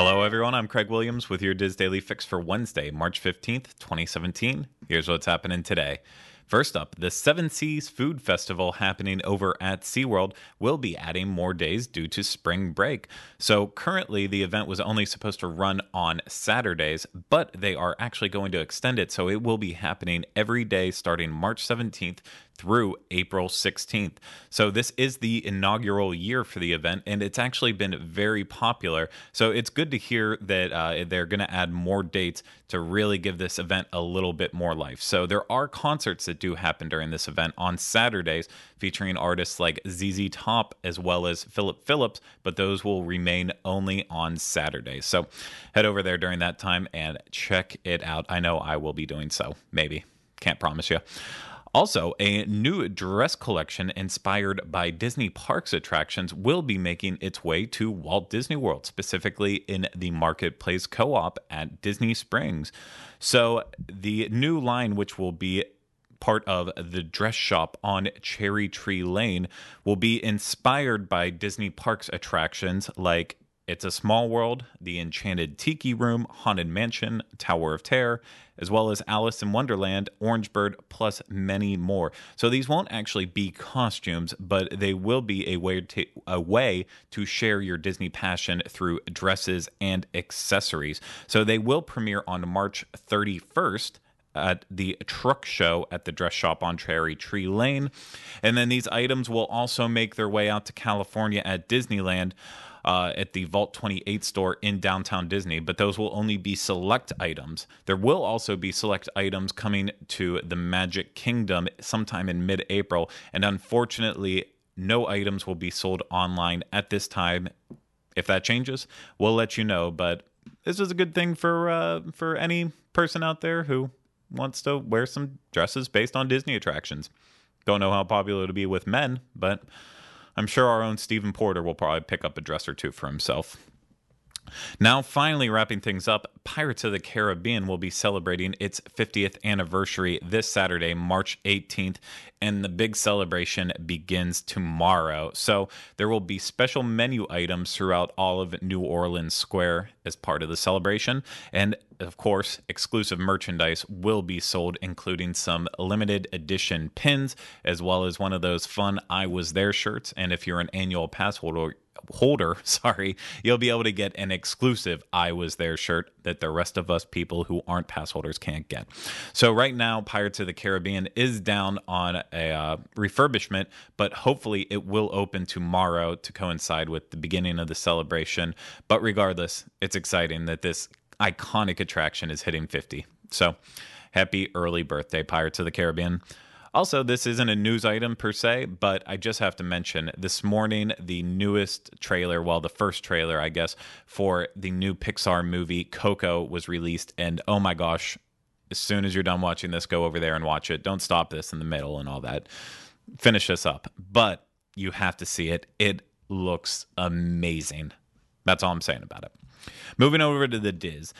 Hello, everyone. I'm Craig Williams with your DIS Daily Fix for Wednesday, March 15th, 2017. Here's what's happening today. First up, the Seven Seas Food Festival happening over at SeaWorld will be adding more days due to spring break. So currently, the event was only supposed to run on Saturdays, but they are actually going to extend it. So it will be happening every day starting March 17th through April 16th. So this is the inaugural year for the event, and it's actually been very popular. So it's good to hear that uh, they're going to add more dates to really give this event a little bit more life. So there are concerts that do happen during this event on Saturdays featuring artists like ZZ Top as well as Philip Phillips, but those will remain only on Saturdays. So head over there during that time and check it out. I know I will be doing so, maybe. Can't promise you. Also, a new dress collection inspired by Disney Parks attractions will be making its way to Walt Disney World, specifically in the Marketplace Co op at Disney Springs. So, the new line, which will be part of the dress shop on Cherry Tree Lane, will be inspired by Disney Parks attractions like it's a Small World, The Enchanted Tiki Room, Haunted Mansion, Tower of Terror, as well as Alice in Wonderland, Orange Bird, plus many more. So these won't actually be costumes, but they will be a way to, a way to share your Disney passion through dresses and accessories. So they will premiere on March 31st at the trunk show at the dress shop on Cherry Tree Lane. And then these items will also make their way out to California at Disneyland uh, at the Vault 28 store in downtown Disney, but those will only be select items. There will also be select items coming to the Magic Kingdom sometime in mid April, and unfortunately, no items will be sold online at this time. If that changes, we'll let you know. But this is a good thing for uh, for any person out there who wants to wear some dresses based on Disney attractions. Don't know how popular it'll be with men, but I'm sure our own Stephen Porter will probably pick up a dress or two for himself. Now, finally, wrapping things up, Pirates of the Caribbean will be celebrating its 50th anniversary this Saturday, March 18th, and the big celebration begins tomorrow. So, there will be special menu items throughout all of New Orleans Square as part of the celebration. And of course, exclusive merchandise will be sold, including some limited edition pins, as well as one of those fun I Was There shirts. And if you're an annual pass holder, holder, sorry, you'll be able to get an exclusive I Was There shirt that the rest of us people who aren't pass holders can't get. So, right now, Pirates of the Caribbean is down on a uh, refurbishment, but hopefully it will open tomorrow to coincide with the beginning of the celebration. But regardless, it's exciting that this iconic attraction is hitting 50. So, happy early birthday, Pirates of the Caribbean. Also, this isn't a news item per se, but I just have to mention this morning the newest trailer, well, the first trailer, I guess, for the new Pixar movie Coco was released. And oh my gosh, as soon as you're done watching this, go over there and watch it. Don't stop this in the middle and all that. Finish this up. But you have to see it. It looks amazing. That's all I'm saying about it. Moving over to the DIS.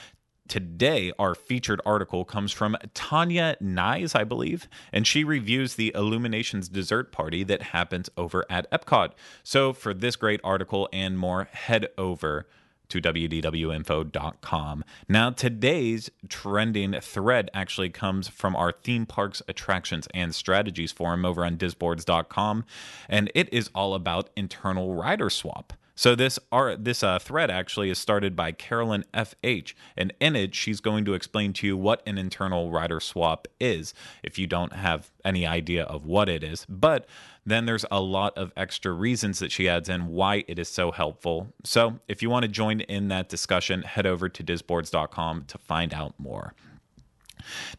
Today, our featured article comes from Tanya Nyes, I believe, and she reviews the Illuminations dessert party that happens over at Epcot. So, for this great article and more, head over to wdwinfo.com. Now, today's trending thread actually comes from our theme parks attractions and strategies forum over on disboards.com, and it is all about internal rider swap. So this art, this uh, thread actually is started by Carolyn FH, and in it she's going to explain to you what an internal rider swap is, if you don't have any idea of what it is. But then there's a lot of extra reasons that she adds in why it is so helpful. So if you want to join in that discussion, head over to disboards.com to find out more.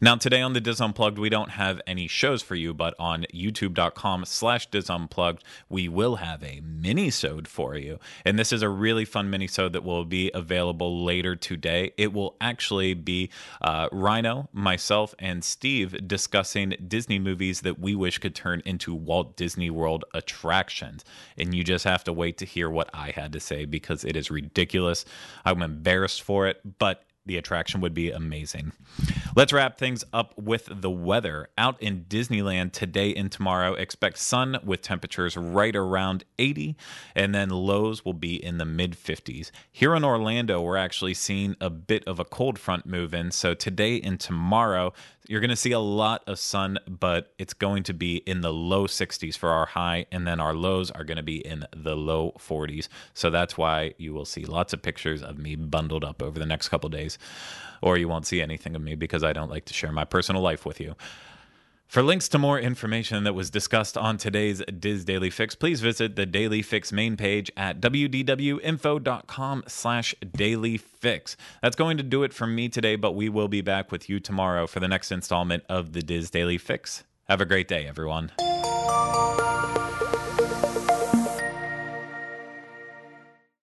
Now, today on the DIS Unplugged, we don't have any shows for you, but on youtube.com slash DIS Unplugged, we will have a mini-sode for you. And this is a really fun mini-sode that will be available later today. It will actually be uh, Rhino, myself, and Steve discussing Disney movies that we wish could turn into Walt Disney World attractions. And you just have to wait to hear what I had to say because it is ridiculous. I'm embarrassed for it, but the attraction would be amazing. Let's wrap things up with the weather. Out in Disneyland today and tomorrow, expect sun with temperatures right around 80, and then lows will be in the mid 50s. Here in Orlando, we're actually seeing a bit of a cold front move in. So today and tomorrow, you're going to see a lot of sun, but it's going to be in the low 60s for our high, and then our lows are going to be in the low 40s. So that's why you will see lots of pictures of me bundled up over the next couple days, or you won't see anything of me because I don't like to share my personal life with you. For links to more information that was discussed on today's DIS Daily Fix, please visit the Daily Fix main page at wdwinfo.com slash daily fix. That's going to do it for me today, but we will be back with you tomorrow for the next installment of the DIS Daily Fix. Have a great day, everyone.